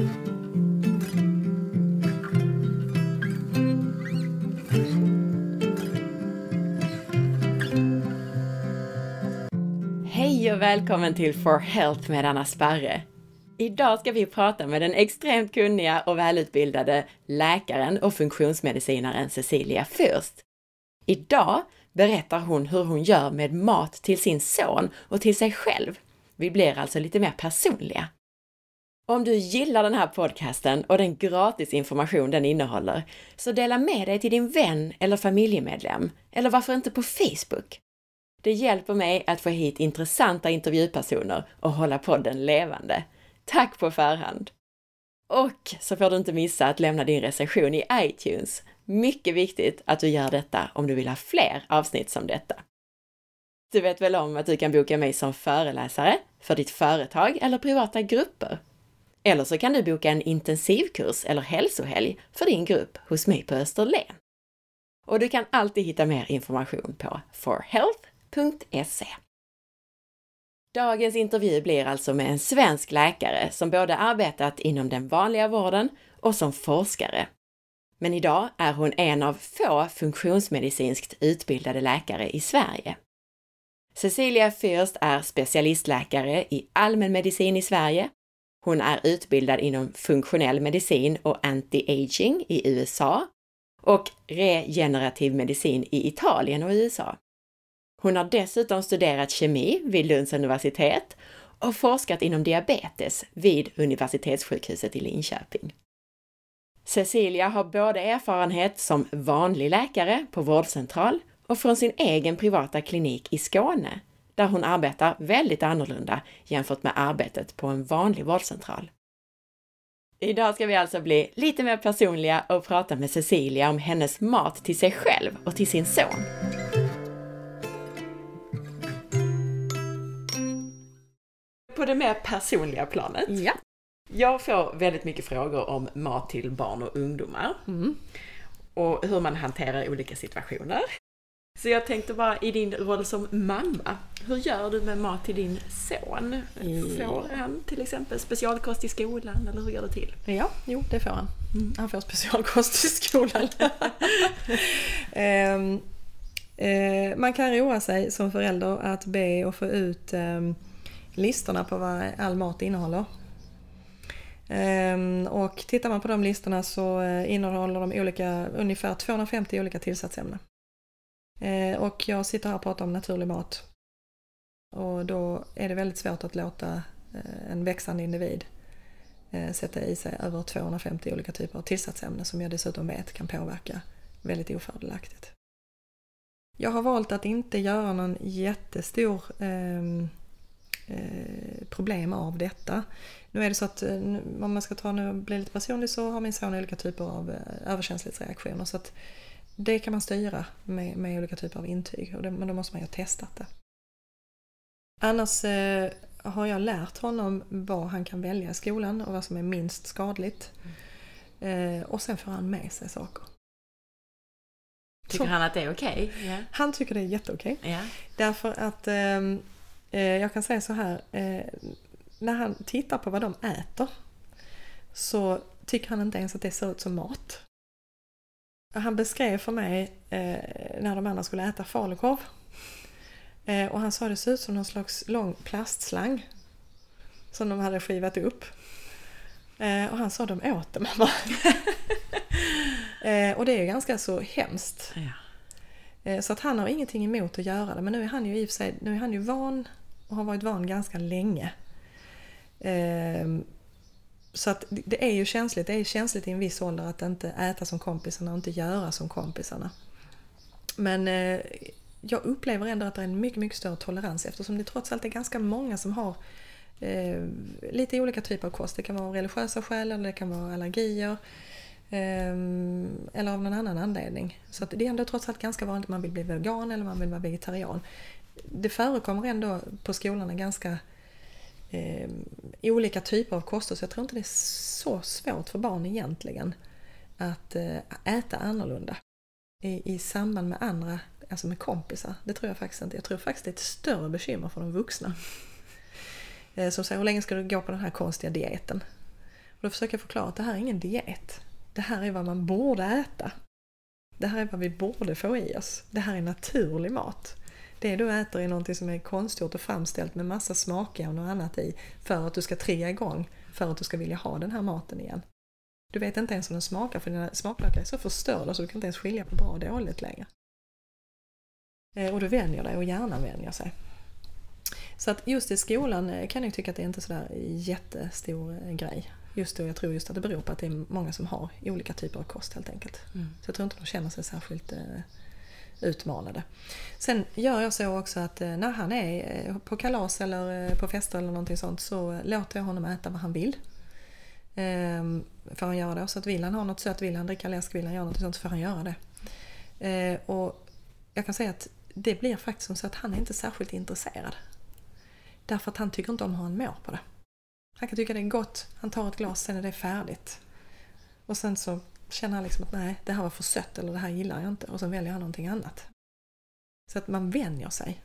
Hej och välkommen till For Health med Anna Sparre. Idag ska vi prata med den extremt kunniga och välutbildade läkaren och funktionsmedicinaren Cecilia Fürst. Idag berättar hon hur hon gör med mat till sin son och till sig själv. Vi blir alltså lite mer personliga. Om du gillar den här podcasten och den gratis information den innehåller, så dela med dig till din vän eller familjemedlem, eller varför inte på Facebook? Det hjälper mig att få hit intressanta intervjupersoner och hålla podden levande. Tack på förhand! Och så får du inte missa att lämna din recension i iTunes. Mycket viktigt att du gör detta om du vill ha fler avsnitt som detta. Du vet väl om att du kan boka mig som föreläsare för ditt företag eller privata grupper? Eller så kan du boka en intensivkurs eller hälsohelg för din grupp hos mig på Österlen. Och du kan alltid hitta mer information på forhealth.se. Dagens intervju blir alltså med en svensk läkare som både arbetat inom den vanliga vården och som forskare. Men idag är hon en av få funktionsmedicinskt utbildade läkare i Sverige. Cecilia Fürst är specialistläkare i allmänmedicin i Sverige. Hon är utbildad inom funktionell medicin och anti-aging i USA och regenerativ medicin i Italien och USA. Hon har dessutom studerat kemi vid Lunds universitet och forskat inom diabetes vid Universitetssjukhuset i Linköping. Cecilia har både erfarenhet som vanlig läkare på vårdcentral och från sin egen privata klinik i Skåne, där hon arbetar väldigt annorlunda jämfört med arbetet på en vanlig vårdcentral. Idag ska vi alltså bli lite mer personliga och prata med Cecilia om hennes mat till sig själv och till sin son. På det mer personliga planet. Ja. Jag får väldigt mycket frågor om mat till barn och ungdomar. Mm. Och hur man hanterar olika situationer. Så jag tänkte bara i din roll som mamma, hur gör du med mat till din son? Får han till exempel specialkost i skolan eller hur går det till? Ja, jo det får han. Han får specialkost i skolan. Ehm, eh, man kan roa sig som förälder att be och få ut ehm, listorna på vad all mat innehåller. Ehm, och tittar man på de listorna så eh, innehåller de olika, ungefär 250 olika tillsatsämnen. Eh, och jag sitter här och pratar om naturlig mat. Och då är det väldigt svårt att låta eh, en växande individ eh, sätta i sig över 250 olika typer av tillsatsämnen som jag dessutom vet kan påverka väldigt ofördelaktigt. Jag har valt att inte göra någon jättestor ehm, eh, problem av detta. Nu är det så att om man ska ta nu och bli lite personlig så har min son olika typer av överkänslighetsreaktioner så att det kan man styra med, med olika typer av intyg och det, men då måste man ju ha testat det. Annars eh, har jag lärt honom vad han kan välja i skolan och vad som är minst skadligt. Eh, och sen får han med sig saker. Tycker Så- han att det är okej? Ja. Han tycker det är jätteokej. ja. Därför att ehm, eh, jag kan säga så här. Eh, när han tittar på vad de äter så tycker han inte ens att det ser ut som mat. Han beskrev för mig eh, när de andra skulle äta falukorv. Eh, och han sa det såg ut som någon slags lång plastslang. Som de hade skivat upp. Eh, och han sa de åt det mamma. eh, och det är ganska så hemskt. ja. Eh, Så att han har ingenting emot att göra det. Men nu är han ju i och för sig nu är han ju van och har varit van ganska länge. Så att det- är ju känsligt. Det är känsligt i en viss ålder att inte äta som kompisarna och inte göra som kompisarna. Men eh, jag upplever ändå att det är en mycket, mycket större tolerans eftersom det trots allt är ganska många som har eh, lite olika typer av kost. Det kan vara av religiösa skäl eller det kan vara allergier. Eh, eller av någon annan anledning. Så att det är ändå trots allt ganska vanligt att man vill bli vegan eller man vill vara vegetarian. Det förekommer ändå på skolorna ganska eh, olika typer av koster så jag tror inte det är så svårt för barn egentligen att eh, äta annorlunda i, i samband med andra, alltså med kompisar. Det tror jag faktiskt inte. Jag tror faktiskt det är ett större bekymmer för de vuxna. Eh, som säger, hur länge ska du gå på den här konstiga dieten? Och då försöker jag förklara att det här är ingen diet. Det här är vad man borde äta. Det här är vad vi borde få i oss. Det här är naturlig mat. Det du äter är någonting som är konstgjort och framställt med massa smakämnen och annat i för att du ska trigga igång, för att du ska vilja ha den här maten igen. Du vet inte ens om den smakar för dina smaklökar är så förstörda så du kan inte ens skilja på bra och dåligt längre. Eh, och du vänjer dig och hjärnan vänjer sig. Så att just i skolan eh, kan jag tycka att det är inte sådär jättestor eh, grej. Just då, jag tror just att det beror på att det är många som har olika typer av kost helt enkelt. Mm. Så jag tror inte de känner sig särskilt utmanade. Sen gör jag så också att eh, när han är eh, på kalas eller eh, på fester eller någonting sånt så låter jag honom äta vad han vill. Ehm, får han göra det. Så att vill han ha något sött, vill han dricka läsk, vill han göra något sånt så får han göra det. Ehm, och jag kan säga att det blir faktiskt så att han är inte särskilt intresserad. Därför att han tycker inte om hur han mår på det. Han kan tycka det är gott, han tar ett glas, sen är det färdigt. Och sen så känner han liksom att nej, det här var för sött eller det här gillar jag inte. Och sen väljer han någonting annat. Så att man vänjer sig.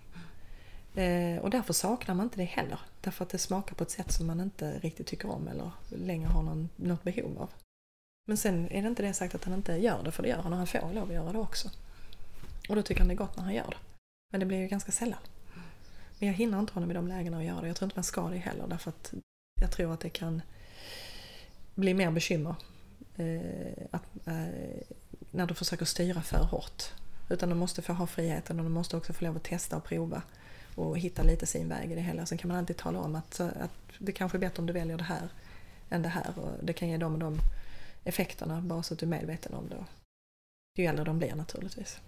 Eh, och därför saknar man inte det heller. Därför att det smakar på ett sätt som man inte riktigt tycker om eller längre har någon, något behov av. Men sen är det inte det sagt att han inte gör det, för det gör han och han får lov att göra det också. Och då tycker han det är gott när han gör det. Men det blir ju ganska sällan. Men jag hinner inte honom i de lägena att göra det. Jag tror inte man ska det heller därför att jag tror att det kan bli mer bekymmer Eh, att, eh, när du försöker styra för hårt. Utan de måste få ha friheten och de måste också få lov att testa och prova och hitta lite sin väg i det hela. Sen kan man alltid tala om att, att det kanske är bättre om du väljer det här än det här och det kan ge dem och de effekterna bara så att du är medveten om det. Ju äldre de blir naturligtvis.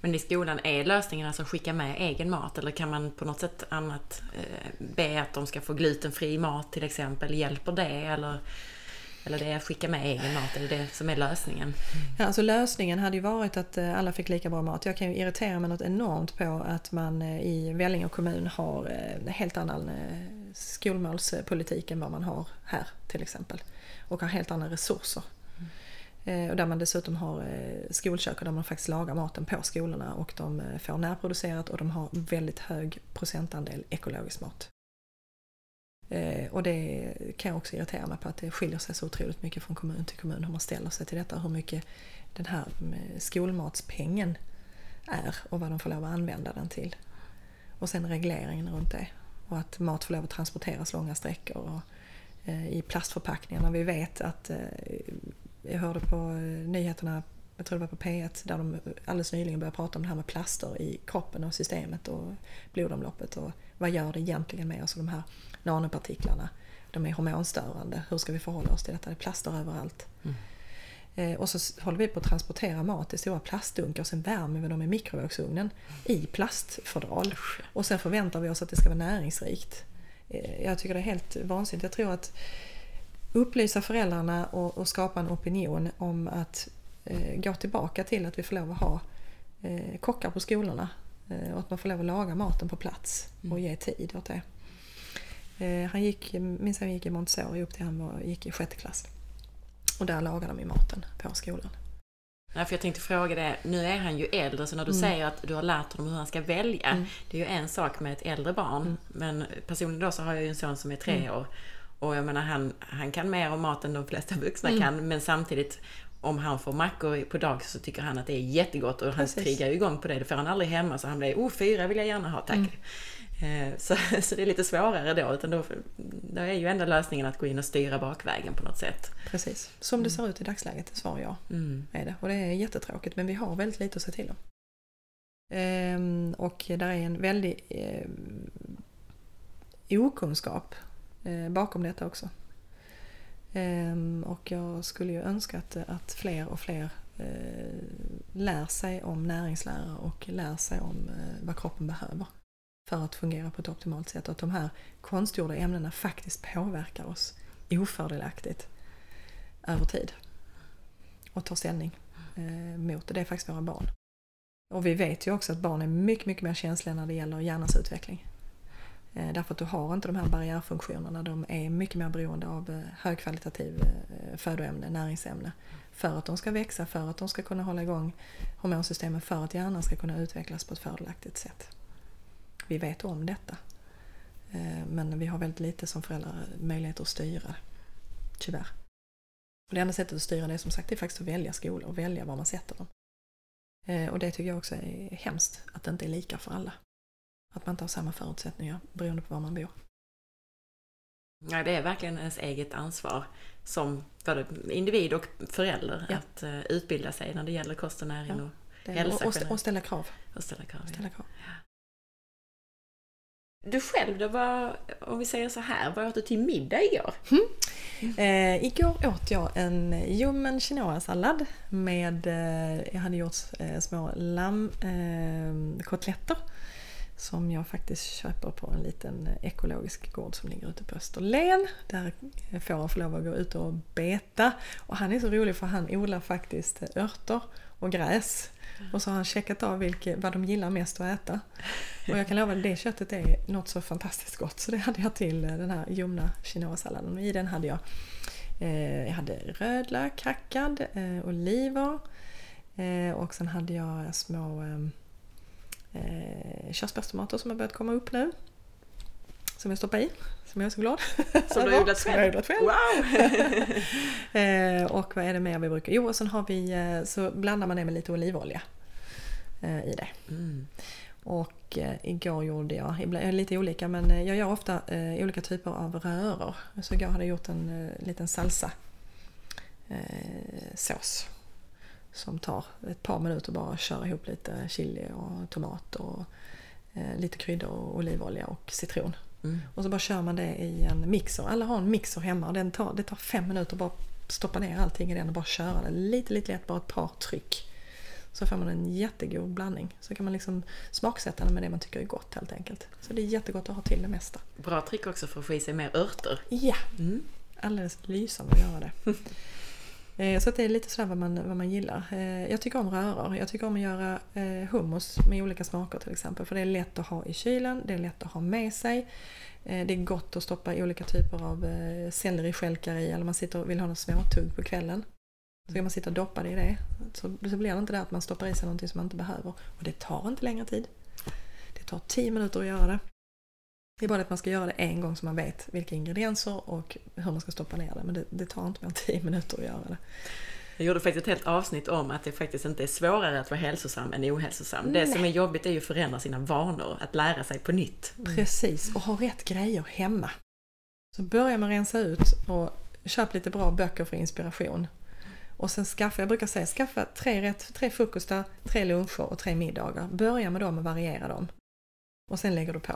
Men i skolan, är lösningen alltså att skicka med egen mat eller kan man på något sätt annat eh, be att de ska få glutenfri mat till exempel? Hjälper det eller eller det är att skicka med egen mat, är det som är lösningen? Ja, alltså lösningen hade ju varit att eh, alla fick lika bra mat. Jag kan ju irritera mig något enormt på att man eh, i Vellinge kommun har en eh, helt annan skolmålspolitik än vad man har här till exempel. Och har helt andra resurser. Och där man dessutom har skolkök där man faktiskt lagar maten på skolorna och de får närproducerat och de har väldigt hög procentandel ekologisk mat. Eh, och det kan jag också irritera mig på att det skiljer sig så otroligt mycket från kommun till kommun hur man ställer sig till detta. Hur mycket den här mm, skolmatspengen är och vad de får lov att använda den till. Och sen regleringen runt det. Och att mat får lov att transporteras långa sträckor och, eh, i plastförpackningar. Vi vet att, eh, jag hörde på eh, nyheterna, jag tror det var på P1, där de alldeles nyligen började prata om det här med plaster i kroppen och systemet och blodomloppet och vad gör det egentligen med oss och de här nanopartiklarna. De är hormonstörande. Hur ska vi förhålla oss till detta? Det är plaster överallt. Mm. Eh, och så håller vi på att transportera mat i stora plastdunkar och sen värmer vi dem i mikrovågsugnen i plastfodral. Och sen förväntar vi oss att det ska vara näringsrikt. Eh, jag tycker det är helt vansinnigt. Jag tror att upplysa föräldrarna och, och skapa en opinion om att gå tillbaka till att vi får lov att ha eh, kockar på skolorna. Eh, och att man får lov att laga maten på plats och mm. ge tid åt det. Eh, han gick, minns han gick i Montessori upp till han var, gick i sjätte klass. Och där lagade de ju maten på skolan. Ja, för jag tänkte fråga det, nu är han ju äldre så när du mm. säger att du har lärt honom hur han ska välja. Mm. Det är ju en sak med ett äldre barn. Mm. Men personligen då så har jag ju en son som är tre mm. år. Och jag menar han, han kan mer om mat än de flesta vuxna mm. kan. Men samtidigt om han får mackor på dag så tycker han att det är jättegott och han Precis. triggar ju igång på det. Det får han aldrig hemma så han blir, oh fyra vill jag gärna ha tack. Mm. Eh, så, så det är lite svårare då, utan då, då är ju enda lösningen att gå in och styra bakvägen på något sätt. Precis, som det mm. ser ut i dagsläget, svar ja. Mm. Är det. Och det är jättetråkigt, men vi har väldigt lite att se till om. Ehm, och där är en väldig eh, okunskap eh, bakom detta också. Ehm, och jag skulle ju önska att, att fler och fler eh, lär sig om näringslära och lär sig om eh, vad kroppen behöver för att fungera på ett optimalt sätt och att de här konstgjorda ämnena faktiskt påverkar oss ofördelaktigt över tid och tar ställning eh, mot det. Det är faktiskt våra barn. Och vi vet ju också att barn är mycket, mycket mer känsliga när det gäller hjärnans utveckling. Eh, därför att du har inte de här barriärfunktionerna. De är mycket mer beroende av eh, högkvalitativ eh, födoämne, näringsämne. För att de ska växa, för att de ska kunna hålla igång hormonsystemet, för att hjärnan ska kunna utvecklas på ett fördelaktigt sätt vi vet om detta. Men vi har väldigt lite som föräldrar möjlighet att styra. Tyvärr. Och det enda sättet att styra det är som sagt det är faktiskt att välja skola och välja var man sätter dem. Och det tycker jag också är hemskt, att det inte är lika för alla. Att man inte har samma förutsättningar beroende på var man bor. Ja, det är verkligen ens eget ansvar som både individ och förälder Ja. att eh, utbilda sig när det gäller kost och näring Ja. och, Hälsa och, och, ställa krav. och ställa krav. ja. Ställa krav. Du själv då, vad, om vi säger så här, vad åt du till middag igår? Eh, igår åt jag en ljummen quinoa-sallad med, eh, jag hade gjort eh, små lammkotletter eh, som jag faktiskt köper på en liten ekologisk gård som ligger ute på Österlen. Där får får lov att gå ut och beta. Och han är så rolig för han odlar faktiskt örter och gräs. Och så har han checkat av vilke, vad de gillar mest att äta. Och jag kan lova att det köttet är något så fantastiskt gott. Så det hade jag till den här ljumna quinoa-salladen. Och i den hade jag, eh, jag hade rödlök hackad, eh, oliver eh, och sen hade jag små eh, körsbärstomater som har börjat komma upp nu. Som jag stoppar i. Som jag är så glad Som du har odlat Som jag själv. Wow! Eh, och vad är det mer vi brukar? Jo, och sen har vi, eh, så blandar man det med lite olivolja eh, i det. Mm. Och eh, igår gjorde jag, ibland, lite olika, men jag gör ofta eh, olika typer av röror. Så igår hade jag gjort en liten salsa sås. Som tar ett par minuter bara att köra ihop lite chili och tomat och eh, lite kryddor och olivolja och citron. Mm. Och så bara kör man det i en mixer. Alla har en mixer hemma och den tar, det tar fem minuter att bara stoppa ner allting i den och bara köra det lite, lite lätt, bara ett par tryck. Så får man en jättegod blandning. Så kan man liksom smaksätta den med det man tycker är gott helt enkelt. Så det är jättegott att ha till det mesta. Bra trick också för att få i sig mer örter. Ja, Mm. alldeles lysande att göra det. Eh, så att det är lite sådär vad man, vad man gillar. Eh, jag tycker om röror. Jag tycker om att göra eh, hummus med olika smaker till exempel. För det är lätt att ha i kylen, det är lätt att ha med sig. Det är gott att stoppa i olika typer av selleristjälkar i eller man sitter och vill ha något småtugg på kvällen. Så kan man sitta och doppa det i det. Så, så blir det inte det att man stoppar i sig någonting som man inte behöver. Och det tar inte längre tid. Det tar 10 minuter att göra det. Det är bara att man ska göra det en gång så man vet vilka ingredienser och hur man ska stoppa ner det. Men det, det tar inte mer än 10 minuter att göra det. Jag gjorde faktiskt ett helt avsnitt om att det faktiskt inte är svårare att vara hälsosam än ohälsosam. Det som är jobbigt är ju att förändra sina vanor, att lära sig på nytt. Precis, och ha rätt grejer hemma. Så börja med att rensa ut och köp lite bra böcker för inspiration. Och sen skaffa, jag brukar säga, skaffa tre, rätt, tre frukostar, tre luncher och tre middagar. Börja med dem och variera dem. Och sen lägger du på.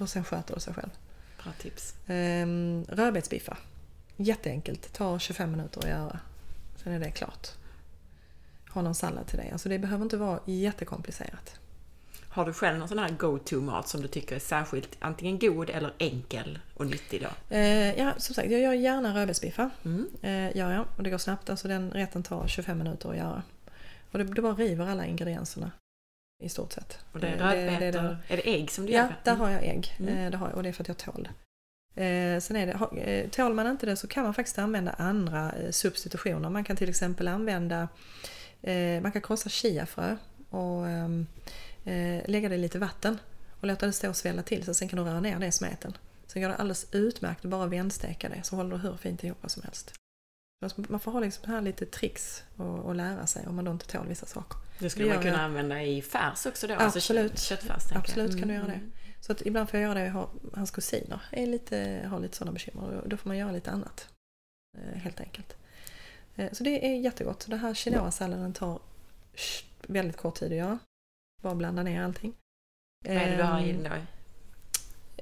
Och sen sköter det sig själv. Bra tips. Ehm, rödbetsbiffar. Jätteenkelt, tar 25 minuter att göra. Sen är det klart. Ha någon sallad till det. Alltså det behöver inte vara jättekomplicerat. Har du själv någon sån här go-to-mat som du tycker är särskilt antingen god eller enkel och nyttig då? Eh, ja, som sagt, jag gör gärna rödbetsbiffar. Mm. Eh, gör jag. Och det går snabbt. Alltså den rätten tar 25 minuter att göra. Och det, det bara river alla ingredienserna. I stort sett. Och det är Eh, rödbetor, det- är det ägg som du Ja, gör? där har jag ägg. Mm. Eh, det har jag, och det är för att jag tål det. Eh, sen är det, tål man inte det så kan man faktiskt använda andra substitutioner. Man kan till exempel använda, eh, man kan krossa chiafrö och ehm, eh, lägga det i lite vatten och låta det stå och svälla till så sen kan du röra ner det i smeten. Sen går det alldeles utmärkt att bara vänsteka det så håller det hur fint ihop som helst. Alltså, Man får ha liksom här lite tricks och, och lära sig om man då inte tål vissa saker. Det skulle Det man kunna jag. använda i färs också då? Absolut. Alltså kött, köttfärs? jag. Absolut kan du göra det. Mm. Så att ibland får jag göra det, har, hans kusiner är lite, har lite sådana bekymmer och då får man göra lite annat. Eh, helt enkelt. Eh, så det är jättegott. Den här quinoa-salladen tar väldigt kort tid att göra. Bara blanda ner allting. Vad är det du har i Ehm, den då?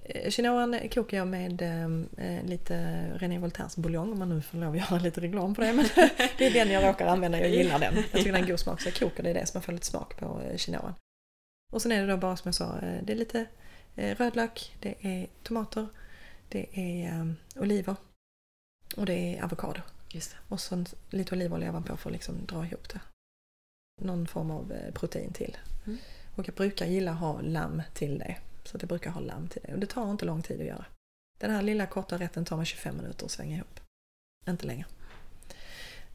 Eh, Quinoan kokar jag med eh, lite René Voltaires buljong om man nu får lov att göra lite reklam för det. Men det är den jag råkar använda, jag gillar den. Jag tycker den har god smak så jag kokar det i det så man får lite smak på eh, quinoan. Och sen är det då bara som jag sa, eh, det är lite eh, rödlök, det är tomater, det är eh, oliver och det är avokado. Och så lite olivolja ovanpå för att liksom dra ihop det. Någon form av eh, protein till. Mm. Och jag brukar gilla ha lamm till det. Så att jag brukar ha lamm till det. Och det tar inte lång tid att göra. Den här lilla korta rätten tar mig 25 minuter att svänga ihop. Inte längre.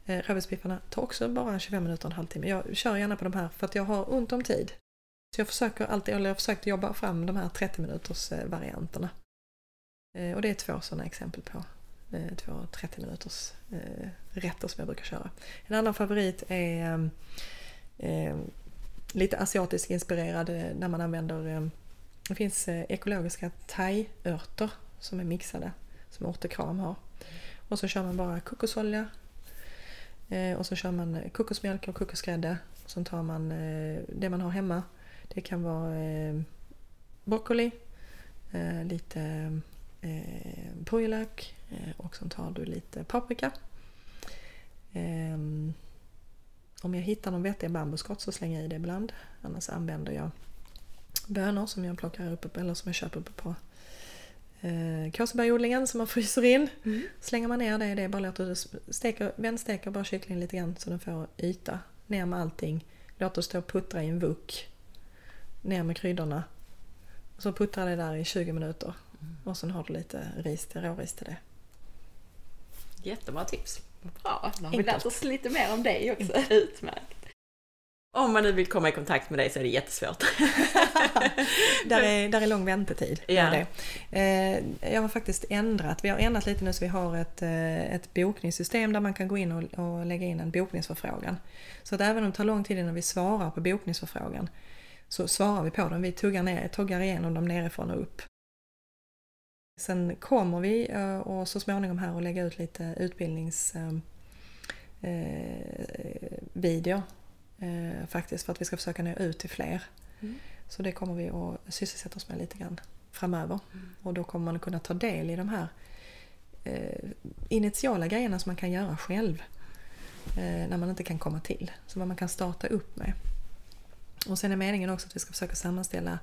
Eh, Rödbetsbiffarna tar också bara 25 minuter, en halvtimme. Jag kör gärna på de här för att jag har ont om tid. Så jag försöker alltid, eller jag har försökt jobba fram de här 30 minuters eh, varianterna. Eh, Och det är två sådana exempel på eh, två 30 minuters eh, rätter som jag brukar köra. En annan favorit är eh, lite asiatisk inspirerad när man använder det finns eh, ekologiska thaiörter som är mixade som ortekram har. Och så kör man bara kokosolja eh, och så kör man kokosmjölk och kokosgrädde. Sen tar man eh, det man har hemma. Det kan vara broccoli, lite purjolök och så tar du lite paprika. Ehm, om jag hittar någon vettiga bambuskott så slänger jag i det ibland. Annars använder jag bönor som jag plockar upp eller som jag köper uppe på eh, kåsebärgodlingen som man fryser in. Mm. Slänger man ner det i det, bara låter det steker, vändsteker bara kycklingen lite grann så den får yta. Ner med allting. Låt det stå och puttra i en wok. Ner med kryddorna. Och så puttrar det där i 20 minuter. Mm. Och sen har du lite ris till, råris till det. Jättebra tips. Bra, då har vi lärt oss lite mer om dig också. Utmärkt. Om man nu vill komma i kontakt med dig så är det jättesvårt. där, är, där är lång väntetid. Ja. Det. Eh, jag har faktiskt ändrat, vi har ändrat lite nu så vi har ett, eh, ett bokningssystem där man kan gå in och, och lägga in en bokningsförfrågan. Så att även om det tar lång tid innan vi svarar på bokningsförfrågan så svarar vi på den. Vi tuggar, ner, tuggar igenom dem nerifrån och upp. Sen kommer vi eh, och så småningom här att lägga ut lite utbildningsvideo eh, faktiskt för att vi ska försöka nå ut till fler. Mm. Så det kommer vi att sysselsätta oss med lite grann framöver. Mm. Och då kommer man kunna ta del i de här eh, initiala grejerna som man kan göra själv eh, när man inte kan komma till. Så vad man kan starta upp med. Och sen är meningen också att vi ska försöka sammanställa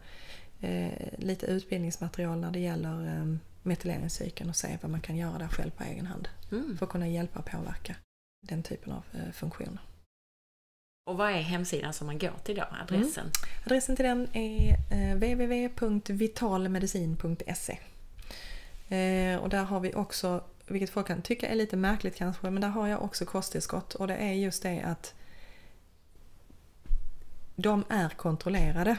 eh, lite utbildningsmaterial när det gäller eh, metyleringscykeln och se vad man kan göra där själv på egen hand. Mm. För att kunna hjälpa och påverka den typen av eh, funktioner. Och vad är hemsidan som man går till då, adressen? Mm. Adressen till den är eh, www.vitalmedicin.se eh, Och där har vi också, vilket folk kan tycka är lite märkligt kanske, men där har jag också kosttillskott och det är just det att de är kontrollerade.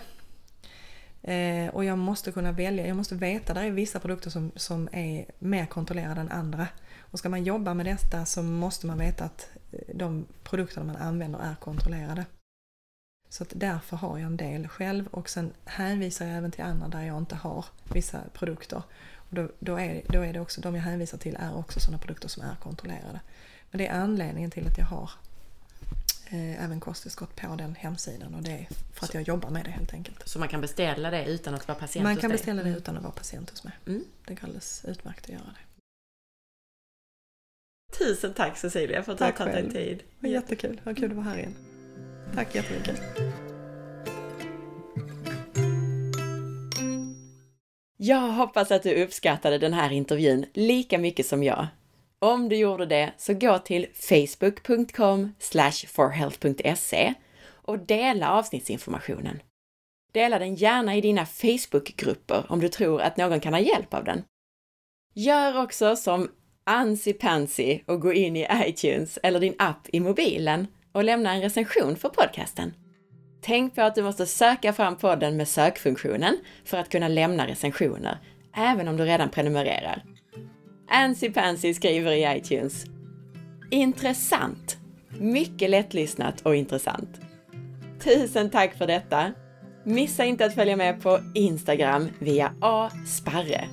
Eh, och jag måste kunna välja, jag måste veta, där är vissa produkter som, som är mer kontrollerade än andra. Och ska man jobba med detta så måste man veta att de produkterna man använder är kontrollerade. Så att därför har jag en del själv och sen hänvisar jag även till andra där jag inte har vissa produkter. Och då, då, är, då är det också, de jag hänvisar till är också sådana produkter som är kontrollerade. Men det är anledningen till att jag har eh, även kosttillskott på den hemsidan och det är för att jag jobbar med det helt enkelt. Så man kan beställa det utan att vara patient Man hos kan dig? beställa det mm. utan att vara patient hos mig. Mm. Det går alldeles utmärkt att göra det. Tusen tack Cecilia för att tack du har tagit dig tid. Det jättekul, vad kul att vara här igen. Tack jättemycket. Jag hoppas att du uppskattade den här intervjun lika mycket som jag. Om du gjorde det, så gå till facebook.com forhealth.se och dela avsnittsinformationen. Dela den gärna i dina Facebookgrupper om du tror att någon kan ha hjälp av den. Gör också som Ansi Pansy och gå in i iTunes eller din app i mobilen och lämna en recension för podcasten. Tänk på att du måste söka fram podden med sökfunktionen för att kunna lämna recensioner, även om du redan prenumererar. Ansi Pansy skriver i iTunes. Intressant! Mycket lättlyssnat och intressant. Tusen tack för detta! Missa inte att följa med på Instagram via asparre.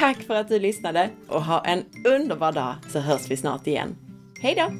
Tack för att du lyssnade och ha en underbar dag så hörs vi snart igen. Hej då!